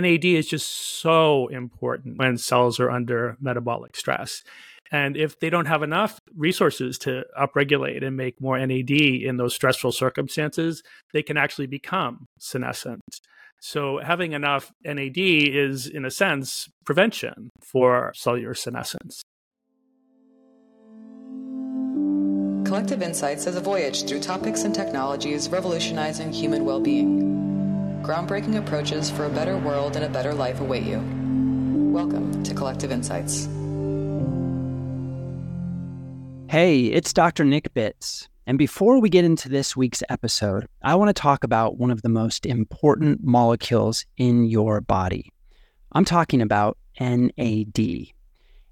NAD is just so important when cells are under metabolic stress. And if they don't have enough resources to upregulate and make more NAD in those stressful circumstances, they can actually become senescent. So having enough NAD is, in a sense, prevention for cellular senescence. Collective Insights is a voyage through topics and technologies revolutionizing human well being. Groundbreaking approaches for a better world and a better life await you. Welcome to Collective Insights. Hey, it's Dr. Nick Bitz. And before we get into this week's episode, I want to talk about one of the most important molecules in your body. I'm talking about NAD.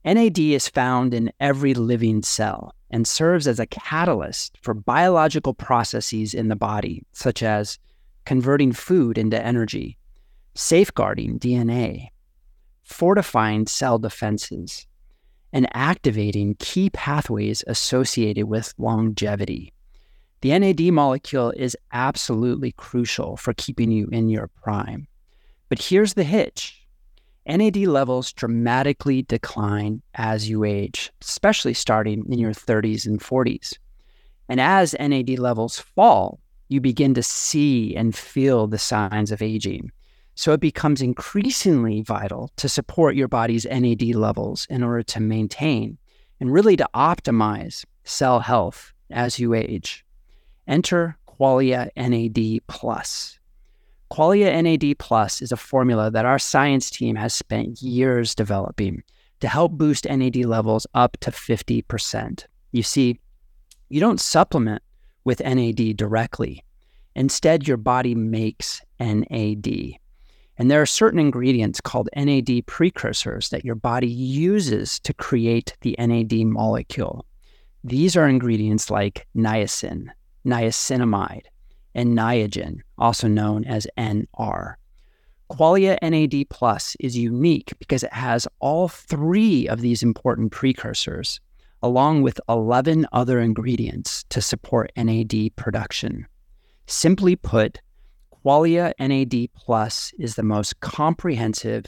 NAD is found in every living cell and serves as a catalyst for biological processes in the body, such as converting food into energy, safeguarding DNA, fortifying cell defenses, and activating key pathways associated with longevity. The NAD molecule is absolutely crucial for keeping you in your prime. But here's the hitch NAD levels dramatically decline as you age, especially starting in your 30s and 40s. And as NAD levels fall, you begin to see and feel the signs of aging. So it becomes increasingly vital to support your body's NAD levels in order to maintain and really to optimize cell health as you age. Enter Qualia NAD Plus. Qualia NAD Plus is a formula that our science team has spent years developing to help boost NAD levels up to 50%. You see, you don't supplement with NAD directly. Instead, your body makes NAD. And there are certain ingredients called NAD precursors that your body uses to create the NAD molecule. These are ingredients like niacin, niacinamide, and Niagen, also known as NR. Qualia NAD Plus is unique because it has all three of these important precursors, along with 11 other ingredients to support NAD production. Simply put, Qualia NAD Plus is the most comprehensive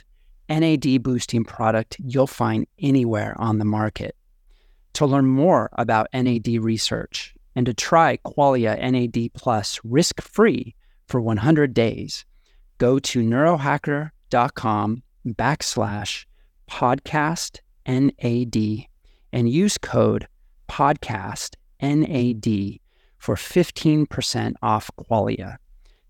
NAD boosting product you'll find anywhere on the market. To learn more about NAD research and to try Qualia NAD Plus risk free for 100 days, go to neurohacker.com backslash podcast NAD and use code podcast NAD for 15% off Qualia.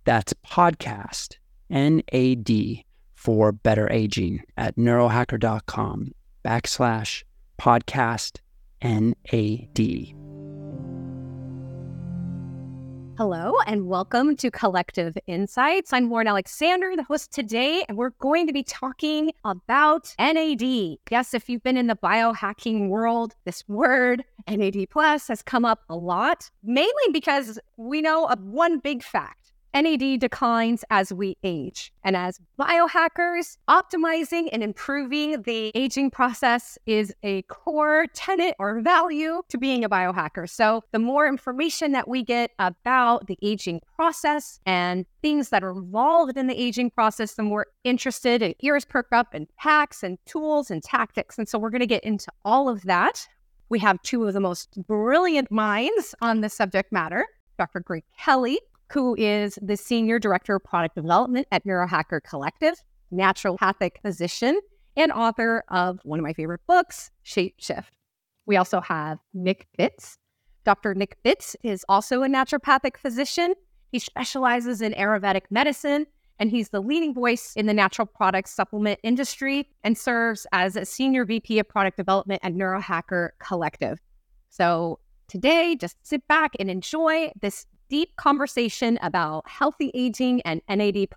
That's podcast NAD for better aging at neurohacker.com backslash podcast NAD. Hello and welcome to Collective Insights. I'm Lauren Alexander, the host today, and we're going to be talking about NAD. Yes, if you've been in the biohacking world, this word NAD plus has come up a lot, mainly because we know of one big fact NAD declines as we age. And as biohackers, optimizing and improving the aging process is a core tenet or value to being a biohacker. So, the more information that we get about the aging process and things that are involved in the aging process, the more interested and ears perk up in hacks and tools and tactics. And so, we're going to get into all of that. We have two of the most brilliant minds on the subject matter. Dr. Greg Kelly, who is the Senior Director of Product Development at Neurohacker Collective, naturopathic physician, and author of one of my favorite books, Shape Shift. We also have Nick Bitz. Dr. Nick Bitz is also a naturopathic physician. He specializes in Ayurvedic medicine, and he's the leading voice in the natural products supplement industry and serves as a senior VP of product development at Neurohacker Collective. So today, just sit back and enjoy this deep conversation about healthy aging and NAD.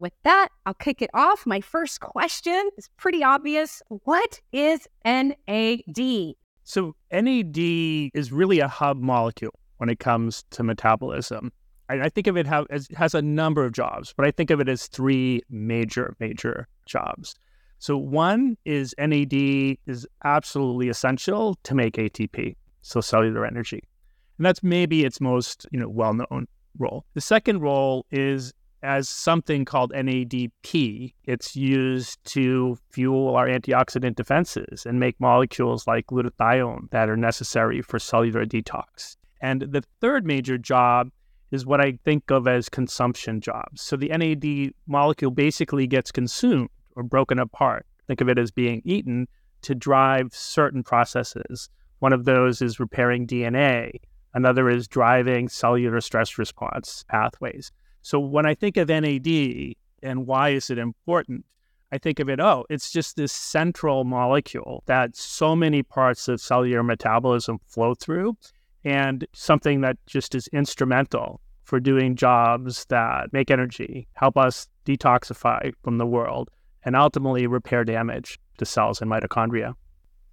With that, I'll kick it off. My first question is pretty obvious. What is NAD? So, NAD is really a hub molecule when it comes to metabolism. I think of it as has a number of jobs, but I think of it as three major, major jobs. So one is NAD is absolutely essential to make ATP, so cellular energy. And that's maybe its most, you know, well-known role. The second role is as something called NADP. It's used to fuel our antioxidant defenses and make molecules like glutathione that are necessary for cellular detox. And the third major job is what I think of as consumption jobs. So the NAD molecule basically gets consumed or broken apart. Think of it as being eaten to drive certain processes. One of those is repairing DNA, another is driving cellular stress response pathways. So when I think of NAD and why is it important, I think of it, oh, it's just this central molecule that so many parts of cellular metabolism flow through and something that just is instrumental for doing jobs that make energy, help us detoxify from the world, and ultimately repair damage to cells and mitochondria.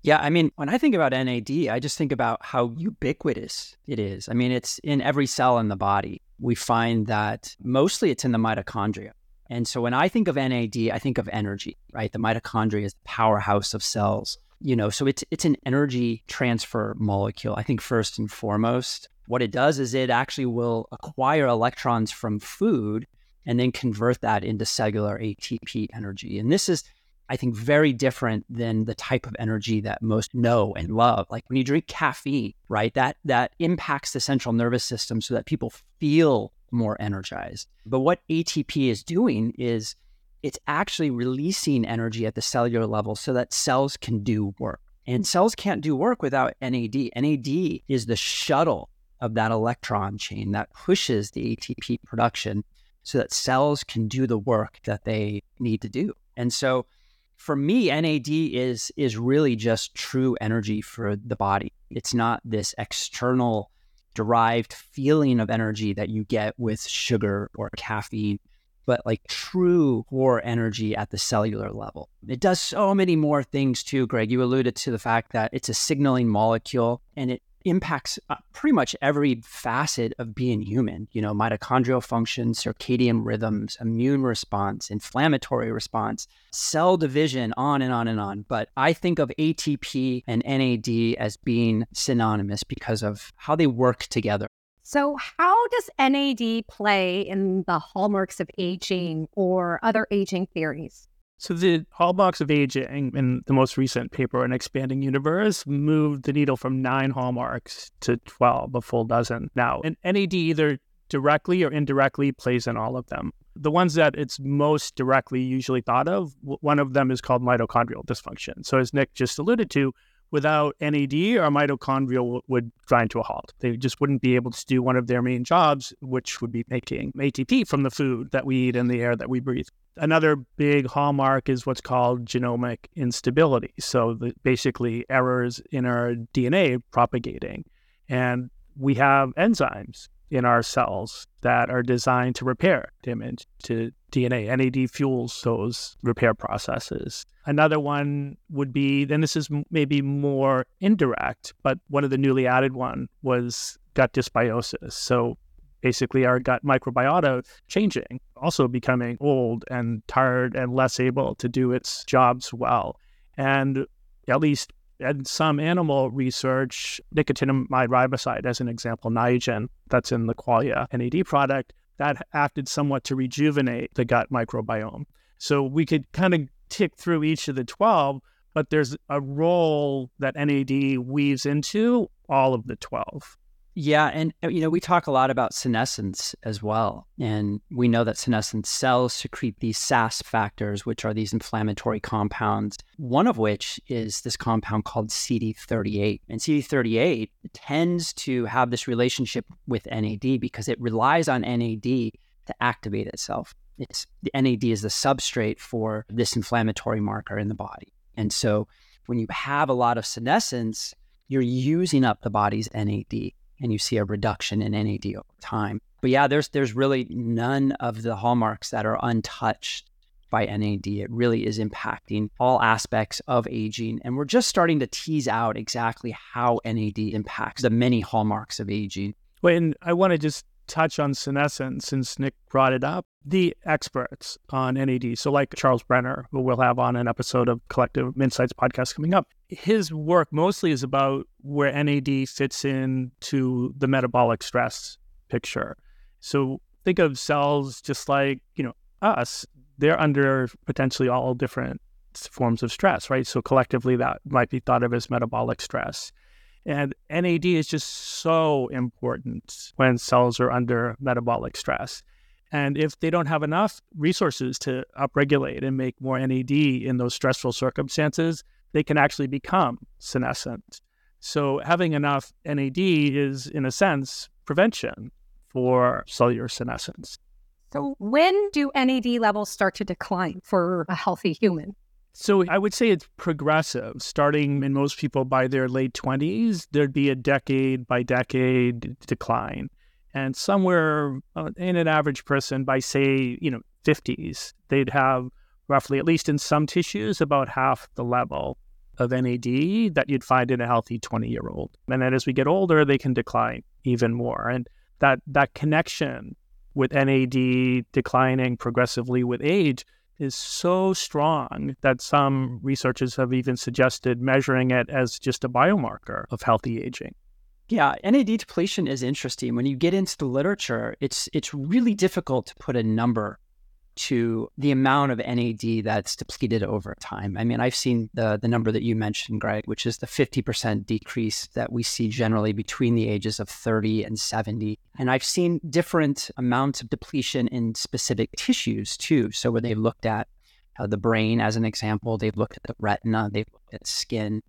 Yeah, I mean, when I think about NAD, I just think about how ubiquitous it is. I mean, it's in every cell in the body. We find that mostly it's in the mitochondria. And so when I think of NAD, I think of energy, right? The mitochondria is the powerhouse of cells. You know, so it's it's an energy transfer molecule. I think first and foremost, what it does is it actually will acquire electrons from food and then convert that into cellular ATP energy. And this is I think, very different than the type of energy that most know and love. Like when you drink caffeine, right? That that impacts the central nervous system so that people feel more energized. But what ATP is doing is it's actually releasing energy at the cellular level so that cells can do work. And cells can't do work without NAD. NAD is the shuttle of that electron chain that pushes the ATP production so that cells can do the work that they need to do. And so for me, NAD is is really just true energy for the body. It's not this external derived feeling of energy that you get with sugar or caffeine, but like true core energy at the cellular level. It does so many more things too, Greg. You alluded to the fact that it's a signaling molecule and it impacts uh, pretty much every facet of being human. You know, mitochondrial function, circadian rhythms, immune response, inflammatory response, cell division, on and on and on. But I think of ATP and NAD as being synonymous because of how they work together. So, how does NAD play in the hallmarks of aging or other aging theories? So the hallmarks of aging in the most recent paper, An Expanding Universe, moved the needle from nine hallmarks to 12, a full dozen now. And NAD either directly or indirectly plays in all of them. The ones that it's most directly usually thought of, one of them is called mitochondrial dysfunction. So as Nick just alluded to, without NAD, our mitochondria would grind to a halt. They just wouldn't be able to do one of their main jobs, which would be making ATP from the food that we eat and the air that we breathe. Another big hallmark is what's called genomic instability. So, the, basically, errors in our DNA propagating. And we have enzymes in our cells that are designed to repair damage to DNA. NAD fuels those repair processes. Another one would be, then this is maybe more indirect, but one of the newly added one was gut dysbiosis. So basically our gut microbiota changing, also becoming old and tired and less able to do its jobs well. And at least in some animal research, nicotinamide riboside, as an example, Niagen, that's in the Qualia NAD product, that acted somewhat to rejuvenate the gut microbiome. So we could kind of tick through each of the 12, but there's a role that NAD weaves into all of the 12. Yeah, and uh, you know we talk a lot about senescence as well, and we know that senescent cells secrete these SASP factors, which are these inflammatory compounds. One of which is this compound called CD38, and CD38 tends to have this relationship with NAD because it relies on NAD to activate itself. It's the NAD is the substrate for this inflammatory marker in the body, and so when you have a lot of senescence, you're using up the body's NAD and you see a reduction in NAD over time. But yeah, there's there's really none of the hallmarks that are untouched by NAD. It really is impacting all aspects of aging. And we're just starting to tease out exactly how NAD impacts the many hallmarks of aging. Well, and I want to just touch on senescence since Nick brought it up. The experts on NAD, so like Charles Brenner, who we'll have on an episode of Collective Insights podcast coming up, his work mostly is about where NAD fits in to the metabolic stress picture. So think of cells just like, you know, us. They're under potentially all different forms of stress, right? So collectively, that might be thought of as metabolic stress. And NAD is just so important when cells are under metabolic stress. And if they don't have enough resources to upregulate and make more NAD in those stressful circumstances, they can actually become senescent. So having enough NAD is, in a sense, prevention for cellular senescence. So, when do NAD levels start to decline for a healthy human? So, I would say it's progressive, starting in most people by their late 20s, there'd be a decade by decade decline. And somewhere uh, in an average person by, say, you know, 50s, they'd have roughly, at least in some tissues, about half the level of NAD that you'd find in a healthy 20 year old. And then as we get older, they can decline even more. And that, that connection with NAD declining progressively with age is so strong that some researchers have even suggested measuring it as just a biomarker of healthy aging. Yeah, NAD depletion is interesting. When you get into the literature, it's it's really difficult to put a number to the amount of NAD that's depleted over time. I mean, I've seen the the number that you mentioned, Greg, which is the 50% decrease that we see generally between the ages of 30 and 70. And I've seen different amounts of depletion in specific tissues too. So where they looked at uh, the brain as an example, they've looked at the retina, they've looked at skin,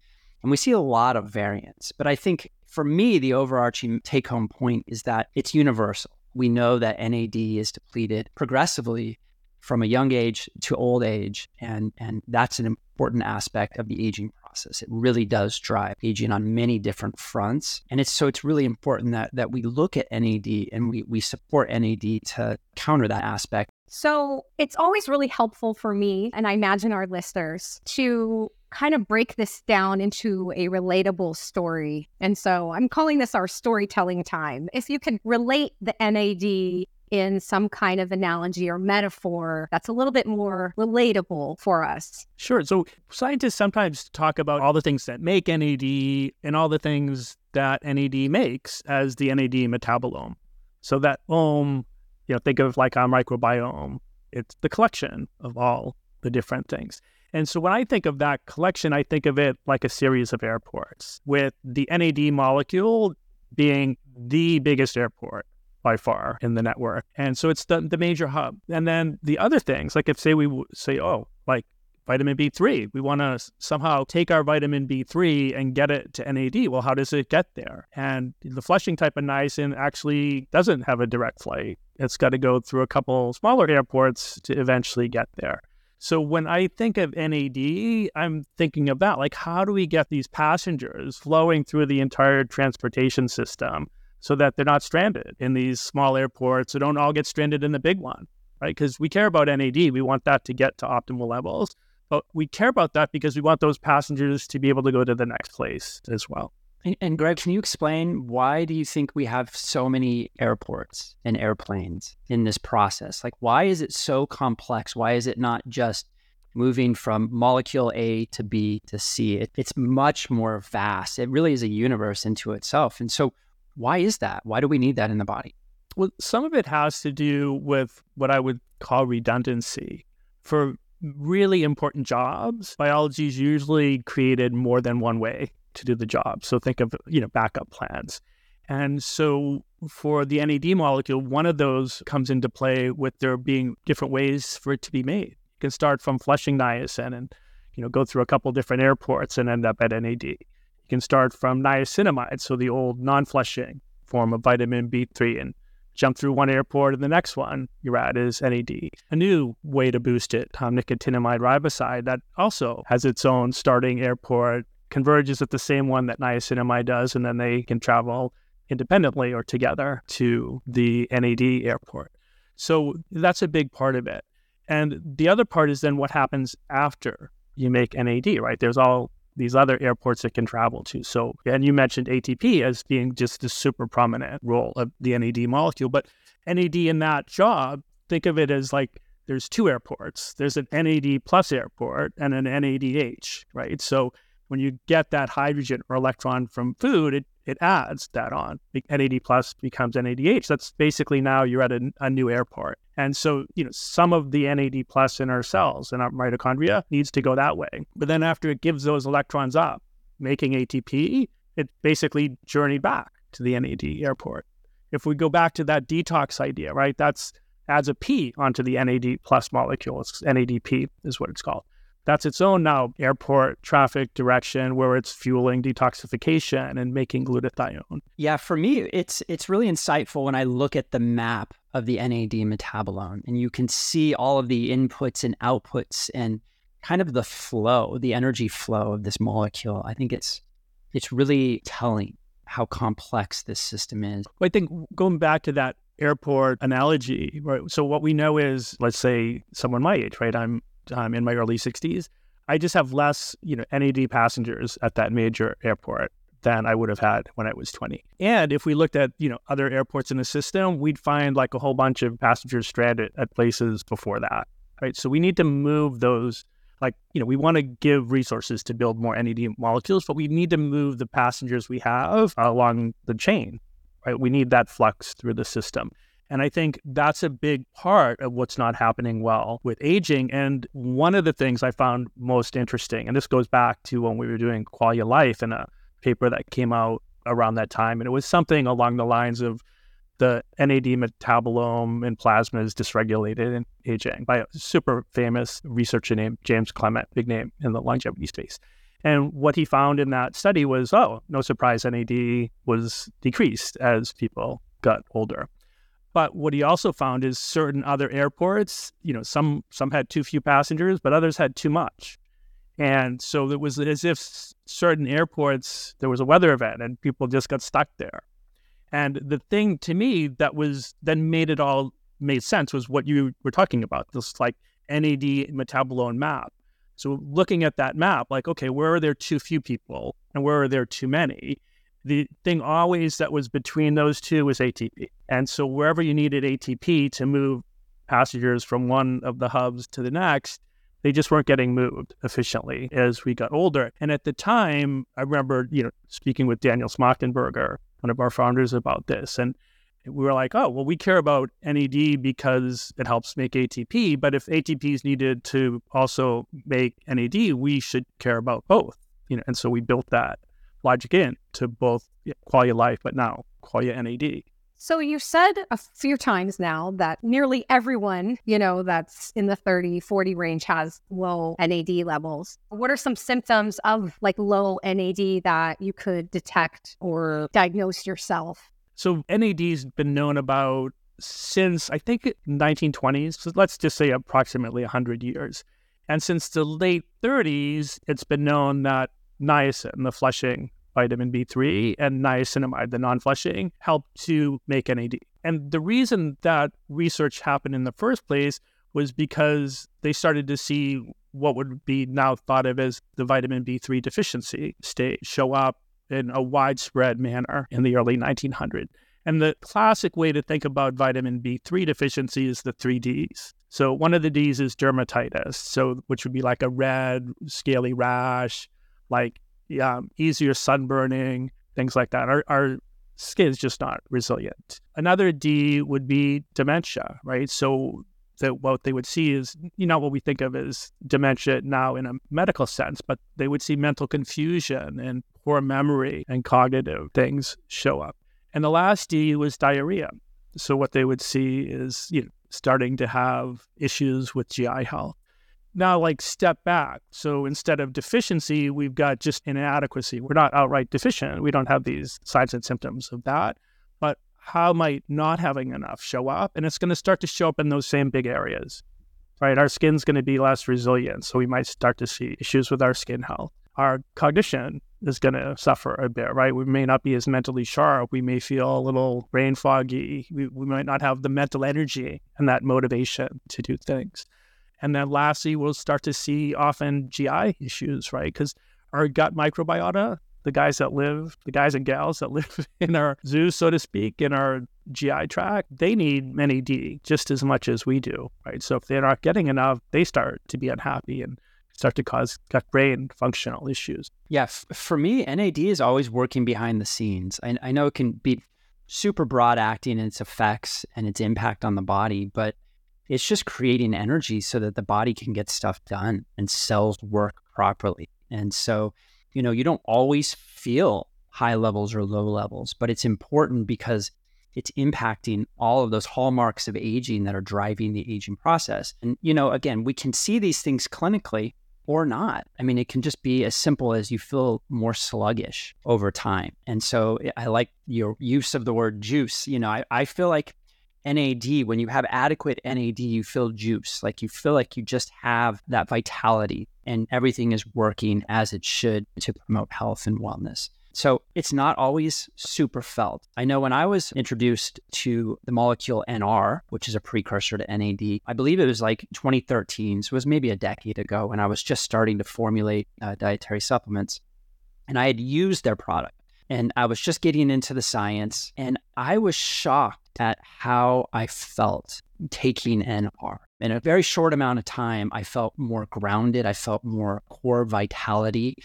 and we see a lot of variance. But I think for me, the overarching take home point is that it's universal. We know that NAD is depleted progressively from a young age to old age. And, and that's an important aspect of the aging process. It really does drive aging on many different fronts. And it's so it's really important that, that we look at NAD and we, we support NAD to counter that aspect. So it's always really helpful for me, and I imagine our listeners, to kind of break this down into a relatable story. And so I'm calling this our storytelling time. If you can relate the NAD in some kind of analogy or metaphor that's a little bit more relatable for us. Sure. So scientists sometimes talk about all the things that make NAD and all the things that NAD makes as the NAD metabolome. So that ohm, you know, think of like our microbiome. It's the collection of all the different things. And so when I think of that collection, I think of it like a series of airports with the NAD molecule being the biggest airport by far in the network. And so it's the, the major hub. And then the other things, like if say we say, oh, like vitamin B3, we want to somehow take our vitamin B3 and get it to NAD. Well, how does it get there? And the flushing type of niacin actually doesn't have a direct flight. It's got to go through a couple smaller airports to eventually get there. So when I think of NAD, I'm thinking that. Like, how do we get these passengers flowing through the entire transportation system so that they're not stranded in these small airports so don't all get stranded in the big one, right? Because we care about NAD. We want that to get to optimal levels. But we care about that because we want those passengers to be able to go to the next place as well. And, and Greg, can you explain why do you think we have so many airports and airplanes in this process? Like, why is it so complex? Why is it not just moving from molecule A to B to C? It, it's much more vast. It really is a universe into itself. And so, why is that? Why do we need that in the body? Well, some of it has to do with what I would call redundancy. For really important jobs, biology is usually created more than one way to do the job. So think of, you know, backup plans. And so for the NAD molecule, one of those comes into play with there being different ways for it to be made. You can start from flushing niacin and, you know, go through a couple different airports and end up at NAD. You can start from niacinamide, so the old non flushing form of vitamin B3, and jump through one airport and the next one you're at is NAD. A new way to boost it, um, nicotinamide riboside, that also has its own starting airport, converges at the same one that niacinamide does, and then they can travel independently or together to the NAD airport. So that's a big part of it. And the other part is then what happens after you make NAD, right? There's all these other airports that can travel to. So, and you mentioned ATP as being just a super prominent role of the NAD molecule, but NAD in that job, think of it as like there's two airports. There's an NAD plus airport and an NADH, right? So when you get that hydrogen or electron from food, it it adds that on. NAD plus becomes NADH. That's basically now you're at a, a, new airport. And so, you know, some of the NAD plus in our cells and our mitochondria needs to go that way. But then after it gives those electrons up, making ATP, it basically journeyed back to the NAD airport. If we go back to that detox idea, right, that's adds a P onto the NAD plus molecule. It's NADP is what it's called. That's its own now airport traffic direction where it's fueling detoxification and making glutathione. Yeah, for me, it's it's really insightful when I look at the map of the NAD metabolome and you can see all of the inputs and outputs and kind of the flow, the energy flow of this molecule. I think it's it's really telling how complex this system is. Well, I think going back to that airport analogy, right? So what we know is, let's say someone my age, right? I'm I'm in my early 60s. I just have less, you know, NAD passengers at that major airport than I would have had when I was 20. And if we looked at, you know, other airports in the system, we'd find like a whole bunch of passengers stranded at places before that, right? So we need to move those like you know we want to give resources to build more NAD molecules, but we need to move the passengers we have along the chain. Right, we need that flux through the system. And I think that's a big part of what's not happening well with aging. And one of the things I found most interesting, and this goes back to when we were doing Qualia Life in a paper that came out around that time, and it was something along the lines of the NAD metabolome in plasma is dysregulated in aging by a super famous researcher named James Clement, big name in the longevity space. And what he found in that study was, oh, no surprise, NAD was decreased as people got older. But what he also found is certain other airports, you know, some some had too few passengers, but others had too much. And so it was as if certain airports there was a weather event and people just got stuck there. And the thing to me that was then made it all made sense was what you were talking about, this like NAD metabolome map. So looking at that map, like, okay, where are there too few people and where are there too many? The thing always that was between those two was ATP. And so wherever you needed ATP to move passengers from one of the hubs to the next, they just weren't getting moved efficiently as we got older. And at the time, I remember, you know, speaking with Daniel Schmachtenberger, one of our founders about this. And we were like, oh, well, we care about NAD because it helps make ATP. But if ATP is needed to also make NAD, we should care about both. You know, and so we built that logic in to both Qualia Life, but now Qualia NAD. So you said a few times now that nearly everyone, you know, that's in the 30, 40 range has low NAD levels. What are some symptoms of like low NAD that you could detect or diagnose yourself? So NAD's been known about since I think 1920s. So let's just say approximately 100 years. And since the late 30s, it's been known that niacin, the flushing vitamin B3 and niacinamide, the non flushing, help to make NAD. And the reason that research happened in the first place was because they started to see what would be now thought of as the vitamin B3 deficiency state show up in a widespread manner in the early 1900s. And the classic way to think about vitamin B3 deficiency is the three Ds. So one of the Ds is dermatitis, so which would be like a red, scaly rash, like easier sunburning, things like that. Our, our skin is just not resilient. Another D would be dementia, right? So that what they would see is you know what we think of as dementia now in a medical sense, but they would see mental confusion and poor memory and cognitive things show up. And the last D was diarrhea. So what they would see is you know starting to have issues with GI health now like step back. So instead of deficiency, we've got just inadequacy. We're not outright deficient. We don't have these signs and symptoms of that. But how might not having enough show up? And it's going to start to show up in those same big areas, right? Our skin's going to be less resilient. So we might start to see issues with our skin health. Our cognition is going to suffer a bit, right? We may not be as mentally sharp. We may feel a little brain foggy. We, we might not have the mental energy and that motivation to do things. And then lastly, we'll start to see often GI issues, right? Because our gut microbiota, the guys that live, the guys and gals that live in our zoo, so to speak, in our GI tract, they need NAD just as much as we do, right? So if they're not getting enough, they start to be unhappy and start to cause gut brain functional issues. Yeah, f- for me, NAD is always working behind the scenes. I, I know it can be super broad acting in its effects and its impact on the body, but it's just creating energy so that the body can get stuff done and cells work properly. And so, you know, you don't always feel high levels or low levels, but it's important because it's impacting all of those hallmarks of aging that are driving the aging process. And, you know, again, we can see these things clinically or not. I mean, it can just be as simple as you feel more sluggish over time. And so I like your use of the word juice. You know, I, I feel like NAD, when you have adequate NAD, you feel juice. Like you feel like you just have that vitality and everything is working as it should to promote health and wellness. So it's not always super felt. I know when I was introduced to the molecule NR, which is a precursor to NAD, I believe it was like 2013. So it was maybe a decade ago when I was just starting to formulate uh, dietary supplements. And I had used their product and I was just getting into the science. And I was shocked at how I felt taking NR. In a very short amount of time, I felt more grounded. I felt more core vitality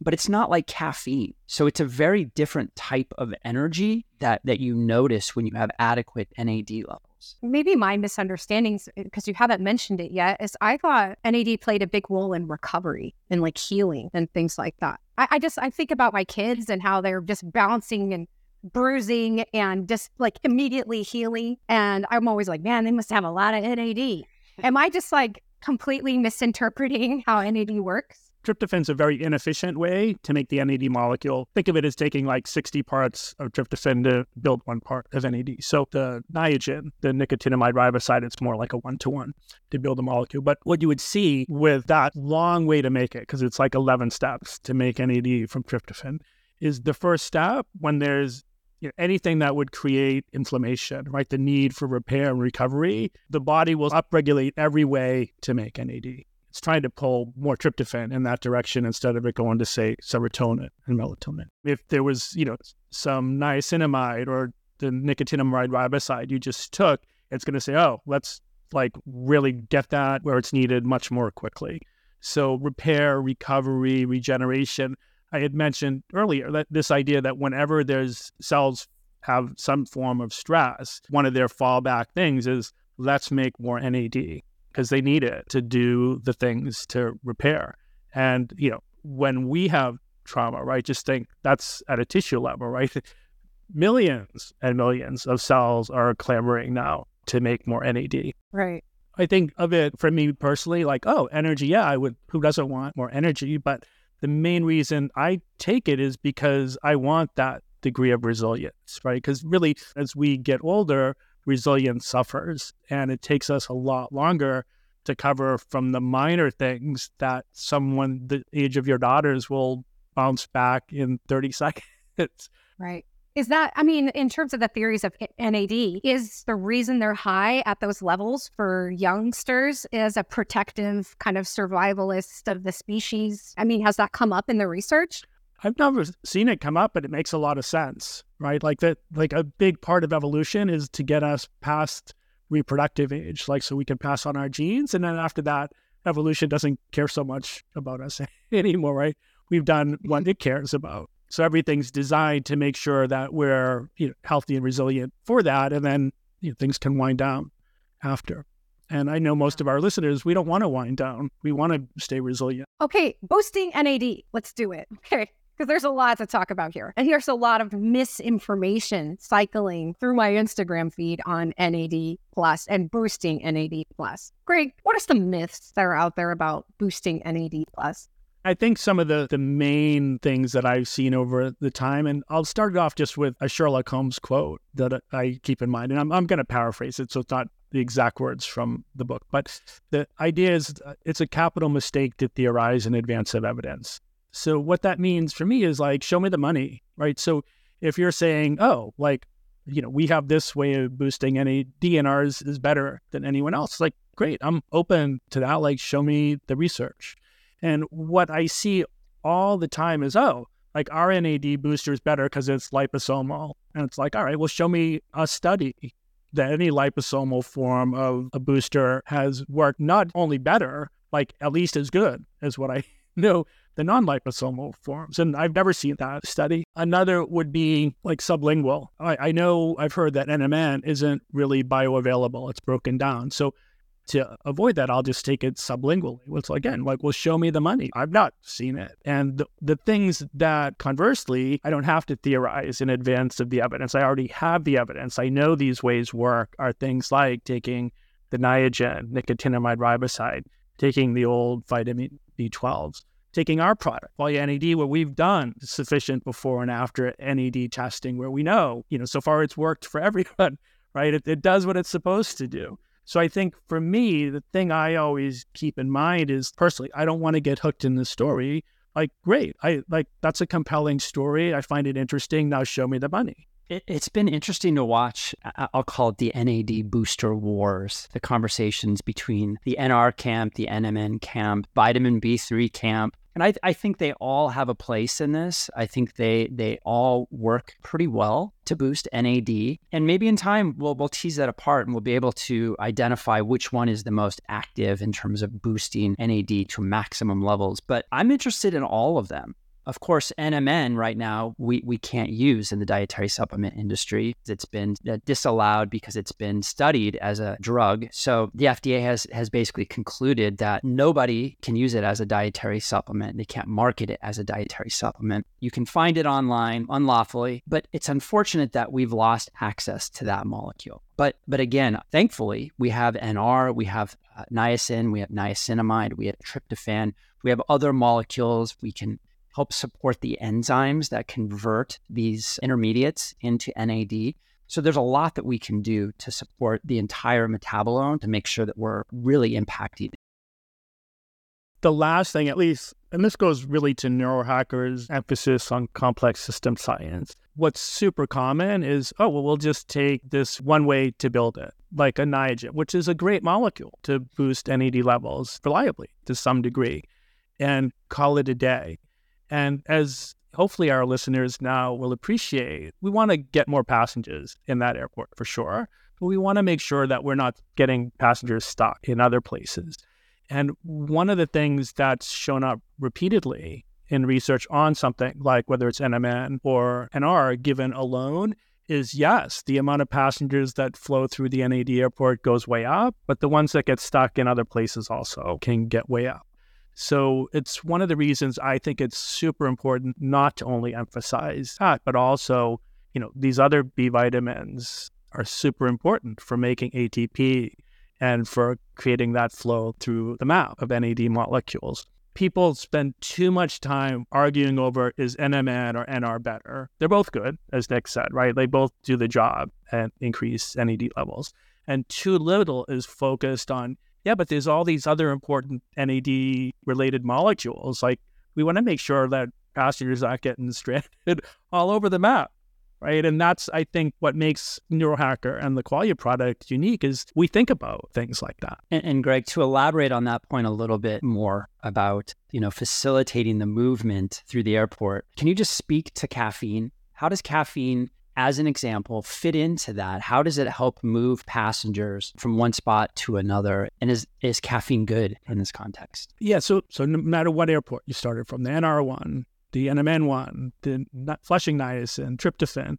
but it's not like caffeine. So it's a very different type of energy that that you notice when you have adequate NAD levels. Maybe my misunderstandings, because eh, you haven't mentioned it yet, is I thought NAD played a big role in recovery and like healing and things like that. I, I just I think about my kids and how they're just bouncing and bruising and just like immediately healing. And I'm always like, man, they must have a lot of NAD. Am I just like completely misinterpreting how NAD works? tryptophan's a very inefficient way to make the NAD molecule. Think of it as taking like 60 parts of tryptophan to build one part of NAD. So the Niagen, the nicotinamide riboside, it's more like a one to one to build a molecule. But what you would see with that long way to make it, because it's like 11 steps to make NAD from tryptophan, is the first step when there's you know, anything that would create inflammation, right? The need for repair and recovery, the body will upregulate every way to make NAD it's trying to pull more tryptophan in that direction instead of it going to say serotonin and melatonin. If there was, you know, some niacinamide or the nicotinamide riboside you just took, it's going to say, oh, let's like really get that where it's needed much more quickly. So repair, recovery, regeneration. I had mentioned earlier that this idea that whenever there's cells have some form of stress, one of their fallback things is let's make more NAD because they need it to do the things to repair. And, you know, when we have trauma, right, just think that's at a tissue level, right? Millions and millions of cells are clamoring now to make more NAD. Right. I think of it for me personally, like, oh, energy. Yeah, I would, who doesn't want more energy? But the main reason I take it is because I want that degree of resilience, right? Because really, as we get older, resilience suffers. And it takes us a lot longer to cover from the minor things that someone the age of your daughters will bounce back in 30 seconds. Right. Is that, I mean, in terms of the theories of NAD, is the reason they're high at those levels for youngsters is a protective kind of survivalist of the species? I mean, has that come up in the research? I've never seen it come up, but it makes a lot of sense, right? Like that, like a big part of evolution is to get us past reproductive age, like so we can pass on our genes. And then after that, evolution doesn't care so much about us anymore, right? We've done what mm-hmm. it cares about. So everything's designed to make sure that we're you know, healthy and resilient for that. And then you know, things can wind down after. And I know most of our listeners, we don't want to wind down. We want to stay resilient. Okay, boosting NAD. Let's do it. Okay because there's a lot to talk about here. And here's a lot of misinformation cycling through my Instagram feed on NAD plus and boosting NAD plus. Greg, what are some myths that are out there about boosting NAD plus? I think some of the, the main things that I've seen over the time, and I'll start it off just with a Sherlock Holmes quote that I keep in mind. And I'm, I'm going to paraphrase it, so it's not the exact words from the book. But the idea is uh, it's a capital mistake to theorize in advance of evidence. So what that means for me is like, show me the money, right? So if you're saying, oh, like, you know, we have this way of boosting any DNRs is better than anyone else, like, great, I'm open to that. Like, show me the research. And what I see all the time is, oh, like RNAD booster is better because it's liposomal. And it's like, all right, well, show me a study that any liposomal form of a booster has worked not only better, like at least as good as what I know the non liposomal forms. And I've never seen that study. Another would be like sublingual. I, I know I've heard that NMN isn't really bioavailable, it's broken down. So to avoid that, I'll just take it sublingually. Which again, like, well, show me the money. I've not seen it. And the, the things that conversely, I don't have to theorize in advance of the evidence. I already have the evidence. I know these ways work are things like taking the Niagen, nicotinamide riboside, taking the old vitamin B12s, taking our product, Qualia NAD, where we've done sufficient before and after NAD testing, where we know, you know, so far it's worked for everyone, right? It, it does what it's supposed to do. So I think for me, the thing I always keep in mind is personally, I don't want to get hooked in the story. Like, great, I like that's a compelling story. I find it interesting. Now show me the money. It, has been interesting to watch. I'll call it the NAD booster wars, the conversations between the NR camp, the NMN camp, vitamin B3 camp, and I, I think they all have a place in this. I think they they all work pretty well to boost NAD. And maybe in time we'll we'll tease that apart and we'll be able to identify which one is the most active in terms of boosting NAD to maximum levels. But I'm interested in all of them. Of course, NMN right now we, we can't use in the dietary supplement industry. It's been uh, disallowed because it's been studied as a drug. So the FDA has has basically concluded that nobody can use it as a dietary supplement. They can't market it as a dietary supplement. You can find it online unlawfully, but it's unfortunate that we've lost access to that molecule. But but again, thankfully, we have NR, we have uh, niacin, we have niacinamide, we have tryptophan, we have other molecules. We can help support the enzymes that convert these intermediates into NAD. So there's a lot that we can do to support the entire metabolome to make sure that we're really impacting. The last thing, at least, and this goes really to neurohackers' emphasis on complex system science. What's super common is, oh, well, we'll just take this one way to build it, like a Niagen, which is a great molecule to boost NAD levels reliably to some degree, and call it a day. And as hopefully our listeners now will appreciate, we want to get more passengers in that airport for sure. But we want to make sure that we're not getting passengers stuck in other places. And one of the things that's shown up repeatedly in research on something like whether it's NMN or NR given alone is yes, the amount of passengers that flow through the NAD airport goes way up, but the ones that get stuck in other places also can get way up. So it's one of the reasons I think it's super important not to only emphasize that, but also, you know, these other B vitamins are super important for making ATP and for creating that flow through the map of NAD molecules. People spend too much time arguing over is NMN or NR better. They're both good, as Nick said, right? They both do the job and increase NAD levels. And too little is focused on yeah, but there's all these other important NAD related molecules. Like we want to make sure that passengers aren't getting stranded all over the map. Right. And that's, I think, what makes Neurohacker and the Qualia product unique is we think about things like that. And, and Greg, to elaborate on that point a little bit more about, you know, facilitating the movement through the airport, can you just speak to caffeine? How does caffeine as an example, fit into that? How does it help move passengers from one spot to another? And is, is caffeine good in this context? Yeah. So, so no matter what airport you started from, the NR1, the NMN1, the Flushing niacin, tryptophan,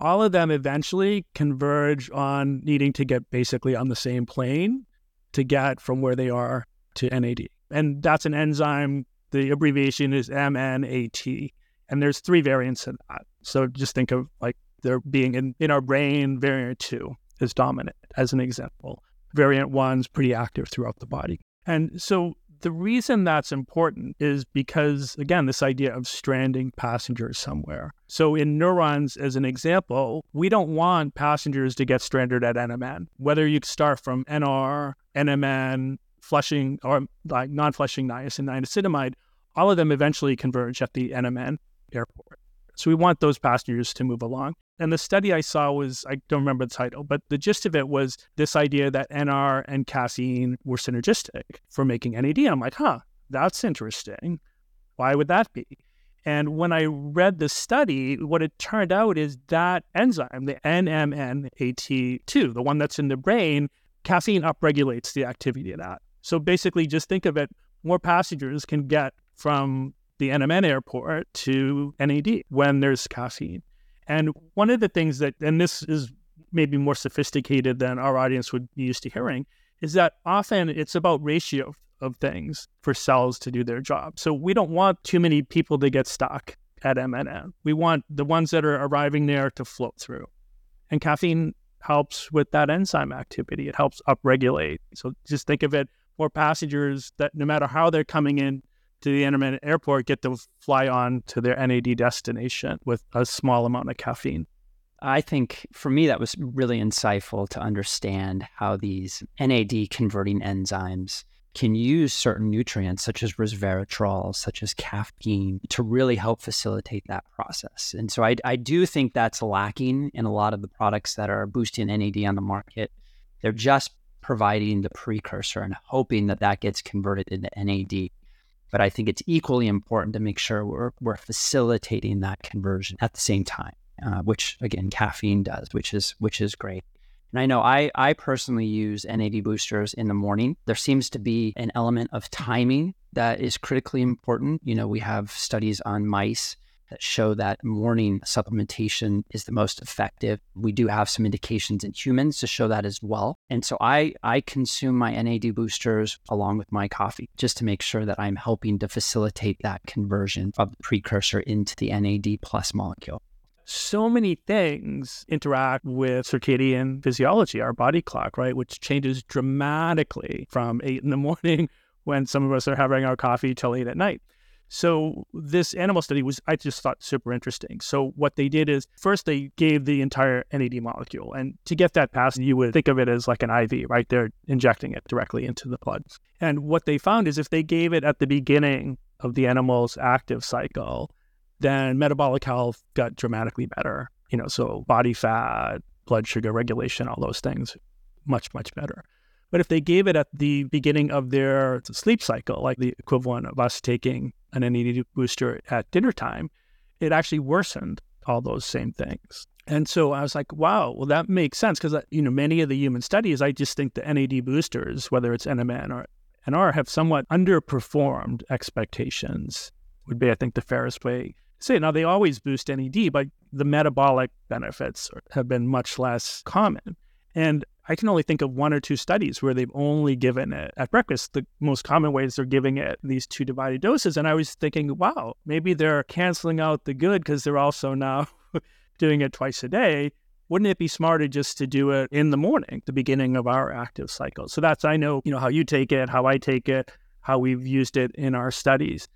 all of them eventually converge on needing to get basically on the same plane to get from where they are to NAD. And that's an enzyme. The abbreviation is NMNAT. And there's three variants of that. So just think of like there being in, in our brain, variant two is dominant, as an example. Variant one's pretty active throughout the body. And so the reason that's important is because, again, this idea of stranding passengers somewhere. So, in neurons, as an example, we don't want passengers to get stranded at NMN. Whether you start from NR, NMN, flushing, or like non flushing niacin, niacinamide, all of them eventually converge at the NMN airport. So, we want those passengers to move along. And the study I saw was, I don't remember the title, but the gist of it was this idea that NR and caffeine were synergistic for making NAD. I'm like, huh, that's interesting. Why would that be? And when I read the study, what it turned out is that enzyme, the NMNAT2, the one that's in the brain, caffeine upregulates the activity of that. So basically, just think of it more passengers can get from the NMN airport to NAD when there's caffeine. And one of the things that, and this is maybe more sophisticated than our audience would be used to hearing, is that often it's about ratio of things for cells to do their job. So we don't want too many people to get stuck at NMN. We want the ones that are arriving there to float through. And caffeine helps with that enzyme activity. It helps upregulate. So just think of it more passengers that no matter how they're coming in to the intermittent airport get to fly on to their NAD destination with a small amount of caffeine. I think for me, that was really insightful to understand how these NAD converting enzymes can use certain nutrients such as resveratrol, such as caffeine, to really help facilitate that process. And so I, I do think that's lacking in a lot of the products that are boosting NAD on the market. They're just providing the precursor and hoping that that gets converted into NAD. But I think it's equally important to make sure we're, we're facilitating that conversion at the same time, uh, which again caffeine does, which is which is great. And I know I I personally use NAD boosters in the morning. There seems to be an element of timing that is critically important. You know, we have studies on mice that show that morning supplementation is the most effective. We do have some indications in humans to show that as well. And so I, I consume my NAD boosters along with my coffee just to make sure that I'm helping to facilitate that conversion of the precursor into the NAD plus molecule so many things interact with circadian physiology, our body clock, right? Which changes dramatically from eight in the morning when some of us are having our coffee till eight at night. So this animal study was, I just thought super interesting. So what they did is first they gave the entire NAD molecule, and to get that passed, you would think of it as like an IV, right? They're injecting it directly into the blood. And what they found is if they gave it at the beginning of the animal's active cycle, then metabolic health got dramatically better. You know, so body fat, blood sugar regulation, all those things, much much better. But if they gave it at the beginning of their sleep cycle, like the equivalent of us taking an NAD booster at dinner time, it actually worsened all those same things. And so I was like, wow, well, that makes sense because, uh, you know, many of the human studies, I just think the NAD boosters, whether it's NMN or NR, have somewhat underperformed expectations, would be, I think, the fairest way to say it. Now, they always boost NAD, but the metabolic benefits have been much less common. And I can only think of one or two studies where they've only given it at breakfast. The most common ways they're giving it these two divided doses. And I was thinking, wow, maybe they're canceling out the good because they're also now doing it twice a day. Wouldn't it be smarter just to do it in the morning, the beginning of our active cycle? So that's, I know, you know, how you take it, how I take it, how we've used it in our studies.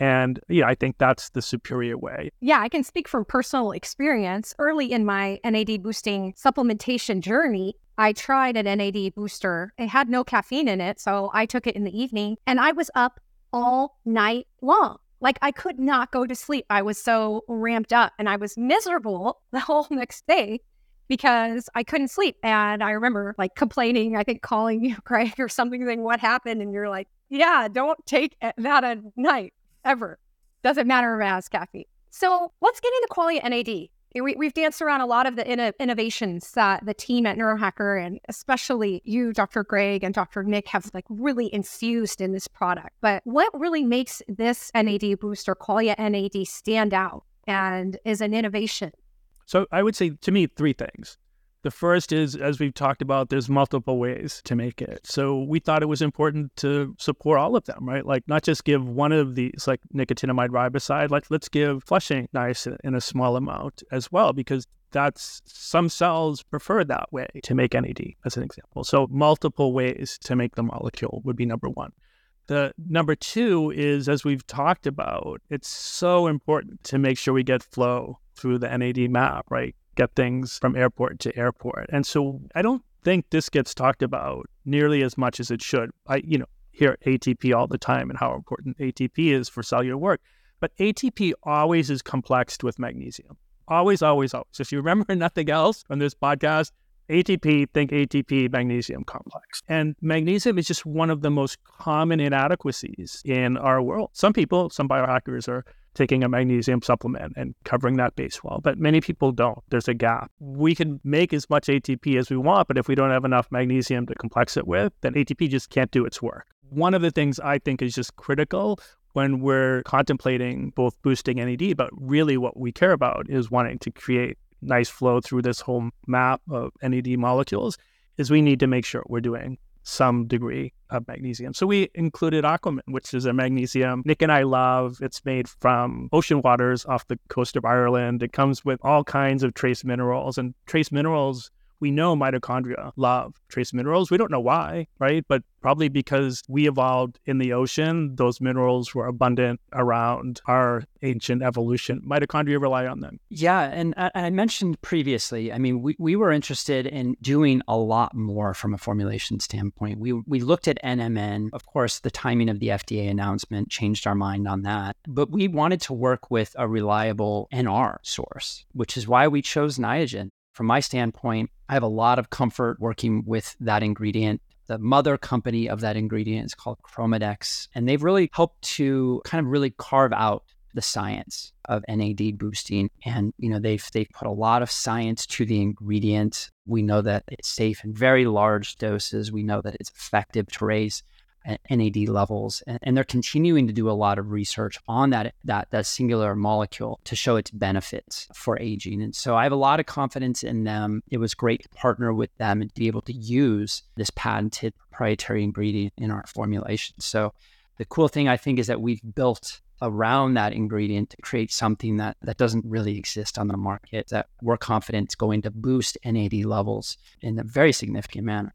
And yeah, I think that's the superior way. Yeah, I can speak from personal experience. Early in my NAD boosting supplementation journey, I tried an NAD booster. It had no caffeine in it. So I took it in the evening and I was up all night long. Like I could not go to sleep. I was so ramped up and I was miserable the whole next day because I couldn't sleep. And I remember like complaining, I think calling you, Craig, or something saying, What happened? And you're like, Yeah, don't take that at night ever. Doesn't matter if it has caffeine. So let's get into Qualia NAD. We, we've danced around a lot of the inno- innovations that the team at Neurohacker and especially you, Dr. Greg and Dr. Nick, have like really infused in this product. But what really makes this NAD booster, Qualia NAD, stand out and is an innovation? So I would say to me, three things. The first is, as we've talked about, there's multiple ways to make it. So we thought it was important to support all of them, right? Like not just give one of these, like nicotinamide riboside. Like let's give flushing niacin in a small amount as well, because that's some cells prefer that way to make NAD, as an example. So multiple ways to make the molecule would be number one. The number two is, as we've talked about, it's so important to make sure we get flow through the NAD map, right? Get things from airport to airport. And so I don't think this gets talked about nearly as much as it should. I, you know, hear ATP all the time and how important ATP is for cellular work. But ATP always is complexed with magnesium. Always, always, always. If you remember nothing else from this podcast, ATP, think ATP magnesium complex. And magnesium is just one of the most common inadequacies in our world. Some people, some biohackers are taking a magnesium supplement and covering that base well, but many people don't. There's a gap. We can make as much ATP as we want, but if we don't have enough magnesium to complex it with, then ATP just can't do its work. One of the things I think is just critical when we're contemplating both boosting NAD, but really what we care about is wanting to create nice flow through this whole map of NAD molecules is we need to make sure we're doing some degree of magnesium. So we included Aquamin, which is a magnesium Nick and I love. It's made from ocean waters off the coast of Ireland. It comes with all kinds of trace minerals, and trace minerals we know mitochondria love trace minerals. We don't know why, right? But probably because we evolved in the ocean, those minerals were abundant around our ancient evolution. Mitochondria rely on them. Yeah. And I, mentioned previously, I mean, we, we were interested in doing a lot more from a formulation standpoint. We, we looked at NMN. Of course, the timing of the FDA announcement changed our mind on that. But we wanted to work with a reliable NR source, which is why we chose Niagen from my standpoint, I have a lot of comfort working with that ingredient. The mother company of that ingredient is called Chromadex, and they've really helped to kind of really carve out the science of NAD boosting. And you know, they've they've put a lot of science to the ingredient. We know that it's safe in very large doses. We know that it's effective to raise NAD levels, and, they're continuing to do a lot of research on that, that that singular molecule to show its benefits for aging. And so I have a lot of confidence in them. It was great to partner with them and be able to use this patented proprietary ingredient in our formulation. So the cool thing I think is that we've built around that ingredient to create something that that doesn't really exist on the market that we're confident is going to boost NAD levels in a very significant manner.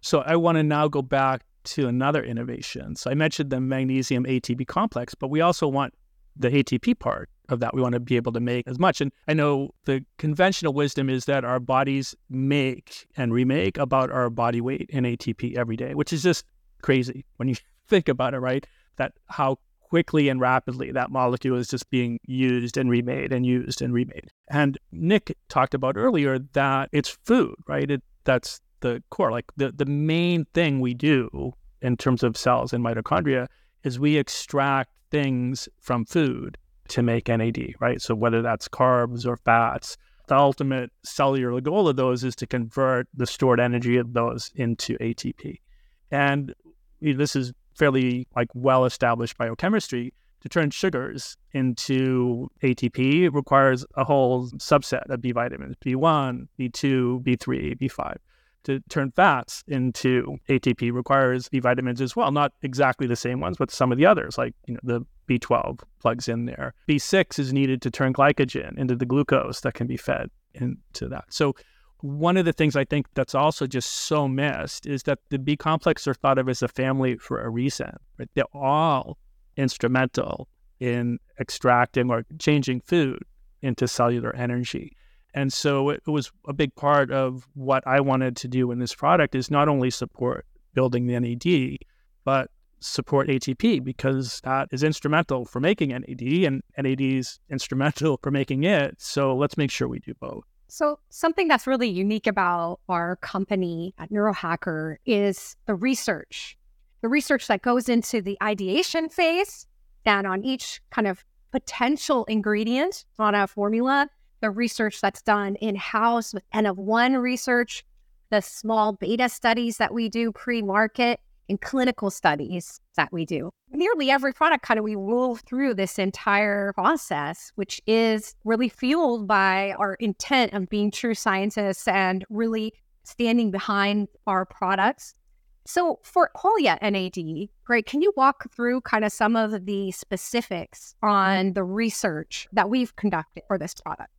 So I want to now go back to another innovation. So I mentioned the magnesium ATP complex, but we also want the ATP part of that. We want to be able to make as much. And I know the conventional wisdom is that our bodies make and remake about our body weight in ATP every day, which is just crazy when you think about it, right? That how quickly and rapidly that molecule is just being used and remade and used and remade. And Nick talked about earlier that it's food, right? It, that's the core. Like the, the main thing we do in terms of cells and mitochondria is we extract things from food to make NAD, right? So whether that's carbs or fats, the ultimate cellular goal of those is to convert the stored energy of those into ATP. And this is fairly like well established biochemistry. To turn sugars into ATP requires a whole subset of B vitamins, B1, B2, B3, B5 to turn fats into ATP requires B vitamins as well. Not exactly the same ones, but some of the others, like you know, the B12 plugs in there. B6 is needed to turn glycogen into the glucose that can be fed into that. So one of the things I think that's also just so missed is that the B complex are thought of as a family for a reason. Right? They're all instrumental in extracting or changing food into cellular energy. And so it, was a big part of what I wanted to do in this product is not only support building the NAD, but support ATP because that is instrumental for making NAD and NAD is instrumental for making it. So let's make sure we do both. So, something that's really unique about our company at Neurohacker is the research, the research that goes into the ideation phase, and on each kind of potential ingredient on a formula, the research that's done in house N of one research, the small beta studies that we do pre market, and clinical studies that we do. Nearly every product kind of we move through this entire process, which is really fueled by our intent of being true scientists and really standing behind our products. So for Qualia NAD, great. Can you walk through kind of some of the specifics on the research that we've conducted for this product?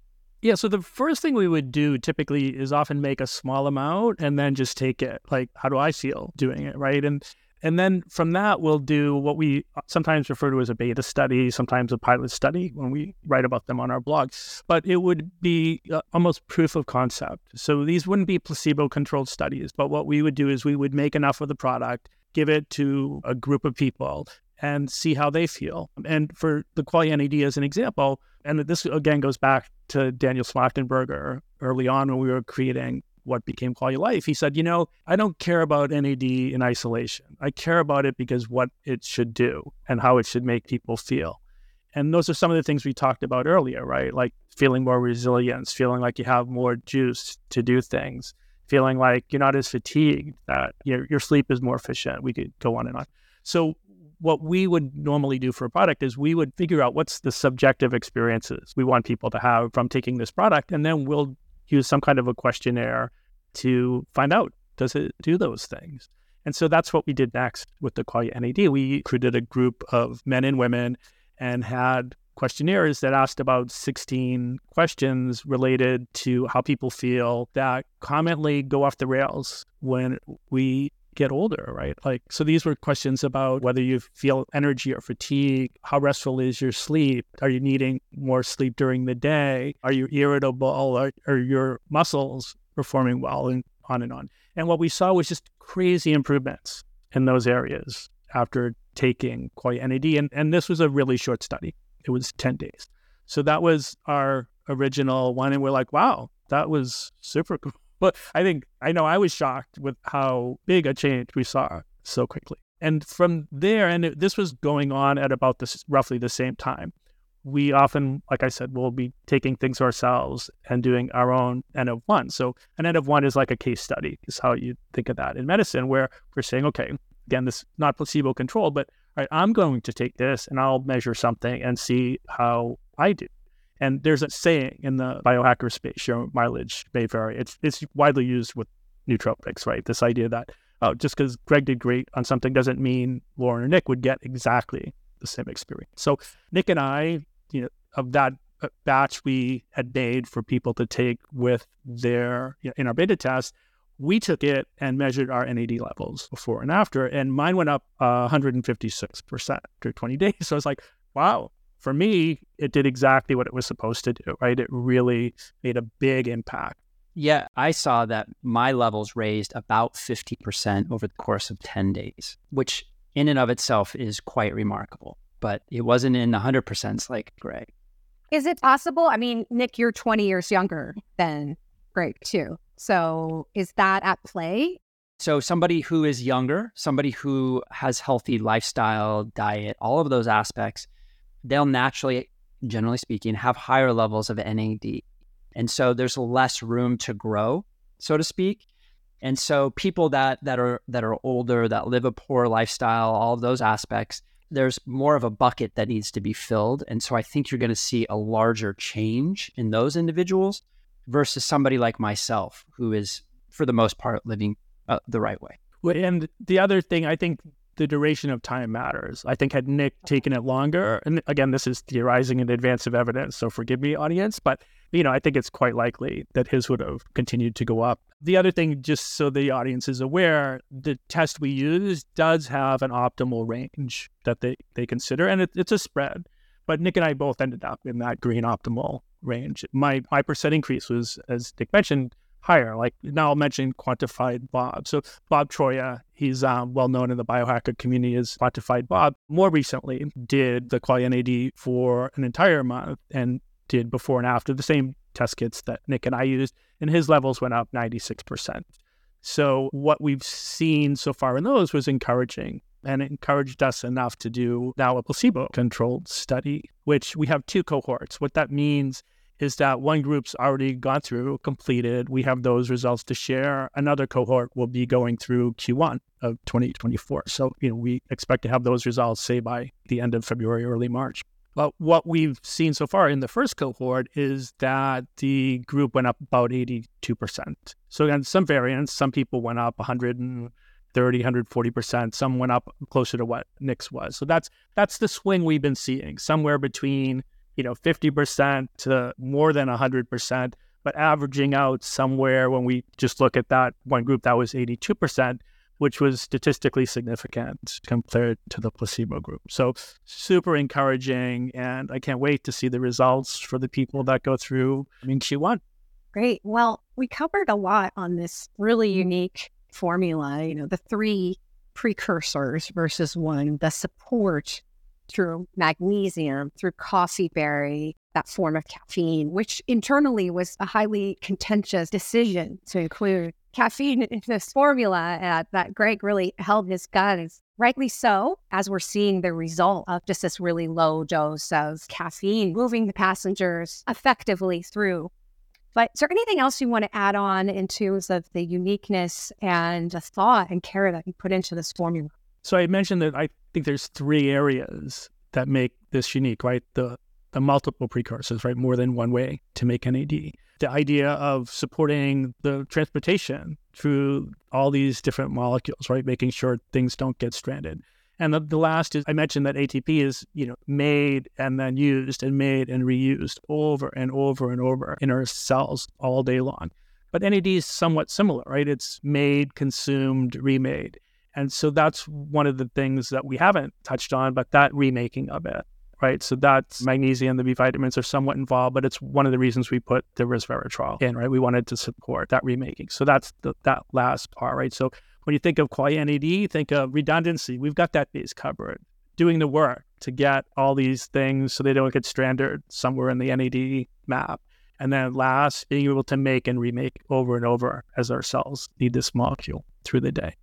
Yeah, so the first thing we would do typically is often make a small amount and then just take it. Like, how do I feel doing it, right? And and then from that, we'll do what we sometimes refer to as a beta study, sometimes a pilot study when we write about them on our blog. But it would be uh, almost proof of concept. So these wouldn't be placebo controlled studies. But what we would do is we would make enough of the product, give it to a group of people, and see how they feel. And for the Qualia NAD as an example, and this again goes back to Daniel Schmachtenberger early on when we were creating what became Qualia Life, he said, you know, I don't care about NAD in isolation. I care about it because what it should do and how it should make people feel. And those are some of the things we talked about earlier, right? Like feeling more resilience, feeling like you have more juice to do things, feeling like you're not as fatigued, that your, your sleep is more efficient. We could go on and on. So what we would normally do for a product is we would figure out what's the subjective experiences we want people to have from taking this product, and then we'll use some kind of a questionnaire to find out does it do those things. And so that's what we did next with the Qualia NAD. We recruited a group of men and women and had questionnaires that asked about 16 questions related to how people feel that commonly go off the rails when we get older, right? Like, so these were questions about whether you feel energy or fatigue. How restful is your sleep? Are you needing more sleep during the day? Are you irritable? Or are your muscles performing well? And on and on. And what we saw was just crazy improvements in those areas after taking Qualia NAD. And, and this was a really short study, it was 10 days. So that was our original one. And we're like, wow, that was super cool. But I think I know I was shocked with how big a change we saw so quickly. And from there, and it, this was going on at about this roughly the same time. We often, like I said, will be taking things ourselves and doing our own N of one. So an N of one is like a case study, is how you think of that in medicine, where we're saying, okay, again, this not placebo controlled, but all right, I'm going to take this and I'll measure something and see how I do. And there's a saying in the biohacker space, your mileage may vary. It's it's widely used with nootropics, right? This idea that oh, just because Greg did great on something doesn't mean Lauren or Nick would get exactly the same experience. So Nick and I, you know, of that uh, batch we had made for people to take with their you know, in our beta test, we took it and measured our NAD levels before and after, and mine went up uh, 156% after 20 days. So I was like, wow, for me, it did exactly what it was supposed to do, right? It really made a big impact. Yeah, I saw that my levels raised about 50% over the course of 10 days, which in and of itself is quite remarkable. But it wasn't in 100% like Greg. Is it possible? I mean, Nick, you're 20 years younger than Greg, too. So is that at play? So, somebody who is younger, somebody who has healthy lifestyle, diet, all of those aspects they'll naturally, generally speaking, have higher levels of NAD. And so there's less room to grow, so to speak. And so people that that are that are older, that live a poor lifestyle, all of those aspects, there's more of a bucket that needs to be filled. And so I think you're going to see a larger change in those individuals versus somebody like myself, who is for the most part living uh, the right way. And the other thing I think the duration of time matters. I think had Nick taken it longer, and again, this is theorizing in advance of evidence, so forgive me, audience, but you know, I think it's quite likely that his would have continued to go up. The other thing, just so the audience is aware, the test we use does have an optimal range that they, they consider, and it, it's a spread. But Nick and I both ended up in that green optimal range. My my percent increase was, as Nick mentioned, higher. Like now I'll mention quantified Bob. So Bob Troia, he's um, well known in the biohacker community as quantified Bob. More recently did the Qualia NAD for an entire month and did before and after the same test kits that Nick and I used, and his levels went up 96%. So what we've seen so far in those was encouraging and it encouraged us enough to do now a placebo controlled study, which we have two cohorts. What that means is that one group's already gone through, completed. We have those results to share. Another cohort will be going through Q1 of 2024. So, you know, we expect to have those results, say, by the end of February, early March. But what we've seen so far in the first cohort is that the group went up about 82%. So, again, some variance, some people went up 130, 140%. Some went up closer to what Nick's was. So that's that's the swing we've been seeing, somewhere between you know, 50% to more than 100%, but averaging out somewhere when we just look at that one group that was 82%, which was statistically significant compared to the placebo group. So super encouraging. And I can't wait to see the results for the people that go through in Q1. Great. Well, we covered a lot on this really unique formula, you know, the three precursors versus one, the support through magnesium, through coffee berry, that form of caffeine, which internally was a highly contentious decision to include caffeine in this formula uh, that Greg really held his guns. Rightly so, as we're seeing the result of just this really low dose of caffeine moving the passengers effectively through. But is there anything else you want to add on in terms of the uniqueness and the thought and care that you put into this formula? So I mentioned that I think there's three areas that make this unique, right? The the multiple precursors, right? More than one way to make NAD. The idea of supporting the transportation through all these different molecules, right? Making sure things don't get stranded. And the, the last is I mentioned that ATP is, you know, made and then used and made and reused over and over and over in our cells all day long. But NAD is somewhat similar, right? It's made, consumed, remade. And so that's one of the things that we haven't touched on, but that remaking of it, right? So that's magnesium, the B vitamins are somewhat involved, but it's one of the reasons we put the resveratrol in, right? We wanted to support that remaking. So that's the, that last part, right? So when you think of NAD, think of redundancy. We've got that base covered. Doing the work to get all these things so they don't get stranded somewhere in the NAD map. And then last, being able to make and remake over and over as our cells need this molecule through the day.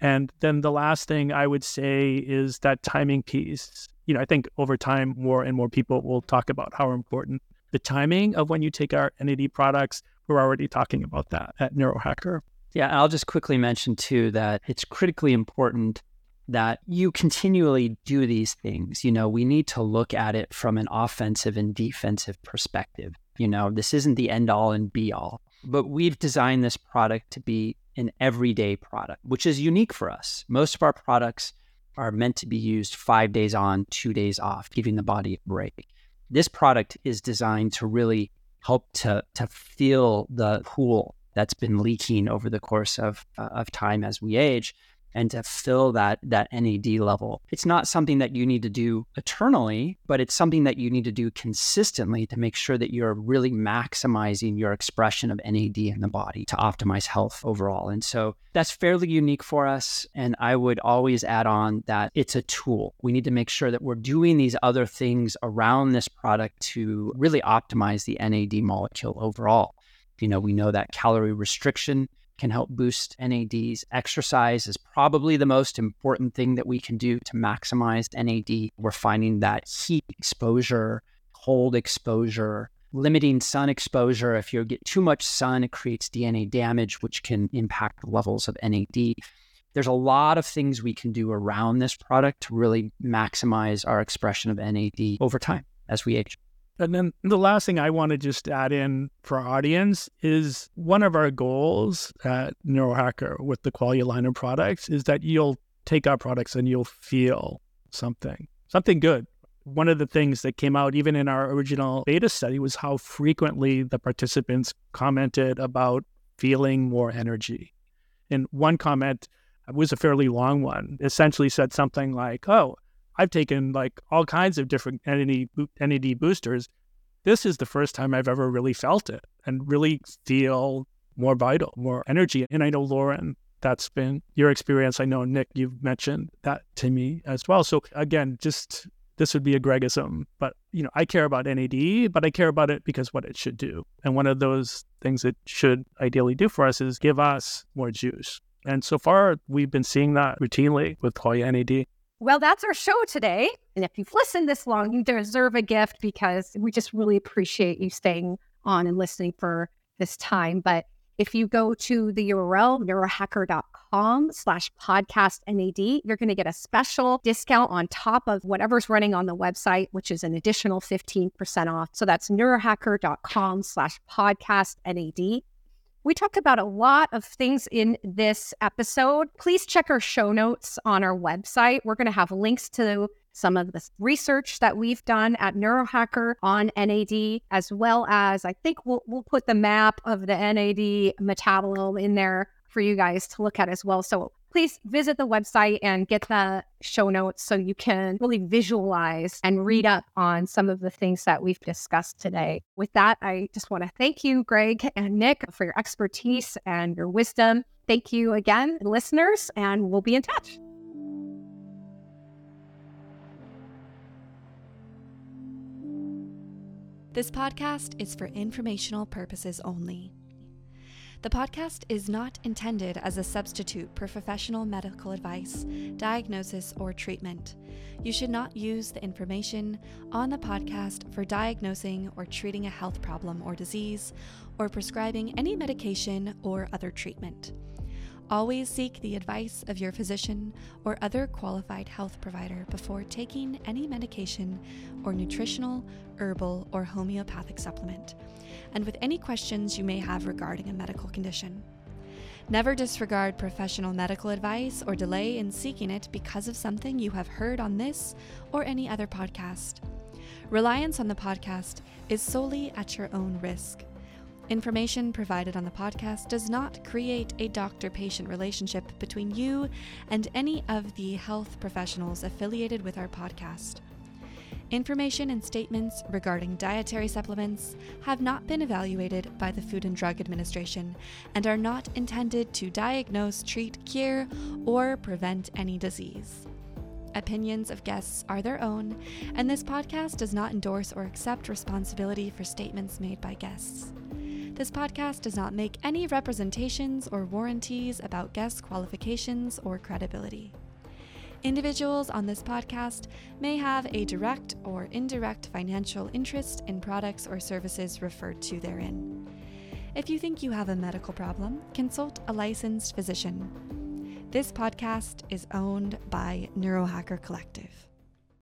And then the last thing I would say is that timing piece. You know, I think over time, more and more people will talk about how important the timing of when you take our NAD products. We're already talking about that at Neurohacker. Yeah, I'll just quickly mention too that it's critically important that you continually do these things. You know, we need to look at it from an offensive and defensive perspective. You know, this isn't the end all and be all, but we've designed this product to be an everyday product, which is unique for us. Most of our products are meant to be used five days on, two days off, giving the body a break. This product is designed to really help to, to fill the pool that's been leaking over the course of, uh, of time as we age and to fill that that NAD level. It's not something that you need to do eternally, but it's something that you need to do consistently to make sure that you're really maximizing your expression of NAD in the body to optimize health overall. And so that's fairly unique for us and I would always add on that it's a tool. We need to make sure that we're doing these other things around this product to really optimize the NAD molecule overall. You know, we know that calorie restriction can help boost NADs. Exercise is probably the most important thing that we can do to maximize NAD. We're finding that heat exposure, cold exposure, limiting sun exposure. If you get too much sun, it creates DNA damage, which can impact the levels of NAD. There's a lot of things we can do around this product to really maximize our expression of NAD over time as we age. And then the last thing I want to just add in for our audience is one of our goals at Neurohacker with the Qualia line of products is that you'll take our products and you'll feel something, something good. One of the things that came out even in our original beta study was how frequently the participants commented about feeling more energy. And one comment was a fairly long one, essentially said something like, Oh, I've taken like all kinds of different NAD, boosters. This is the first time I've ever really felt it and really feel more vital, more energy. And I know Lauren, that's been your experience. I know Nick, you've mentioned that to me as well. So again, just this would be a Gregism, but you know, I care about NAD, but I care about it because what it should do. And one of those things it should ideally do for us is give us more juice. And so far, we've been seeing that routinely with Qualia NAD. Well, that's our show today. And if you've listened this long, you deserve a gift because we just really appreciate you staying on and listening for this time. But if you go to the URL, neurohacker.com slash podcast NAD, you're going to get a special discount on top of whatever's running on the website, which is an additional 15% off. So that's neurohacker.com slash podcast NAD. We talked about a lot of things in this episode. Please check our show notes on our website. We're going to have links to some of the research that we've done at Neurohacker on NAD, as well as I think we'll, we'll put the map of the NAD metabolome in there for you guys to look at as well. So please visit the website and get the show notes so you can really visualize and read up on some of the things that we've discussed today. With that, I just want to thank you, Greg and Nick, for your expertise and your wisdom. Thank you again, listeners, and we'll be in touch. This podcast is for informational purposes only. The podcast is not intended as a substitute for professional medical advice, diagnosis, or treatment. You should not use the information on the podcast for diagnosing or treating a health problem or disease, or prescribing any medication or other treatment. Always seek the advice of your physician or other qualified health provider before taking any medication or nutritional, herbal, or homeopathic supplement, and with any questions you may have regarding a medical condition. Never disregard professional medical advice or delay in seeking it because of something you have heard on this or any other podcast. Reliance on the podcast is solely at your own risk. Information provided on the podcast does not create a doctor patient relationship between you and any of the health professionals affiliated with our podcast. Information and statements regarding dietary supplements have not been evaluated by the Food and Drug Administration and are not intended to diagnose, treat, cure, or prevent any disease. Opinions of guests are their own, and this podcast does not endorse or accept responsibility for statements made by guests. This podcast does not make any representations or warranties about guest qualifications or credibility. Individuals on this podcast may have a direct or indirect financial interest in products or services referred to therein. If you think you have a medical problem, consult a licensed physician. This podcast is owned by Neurohacker Collective.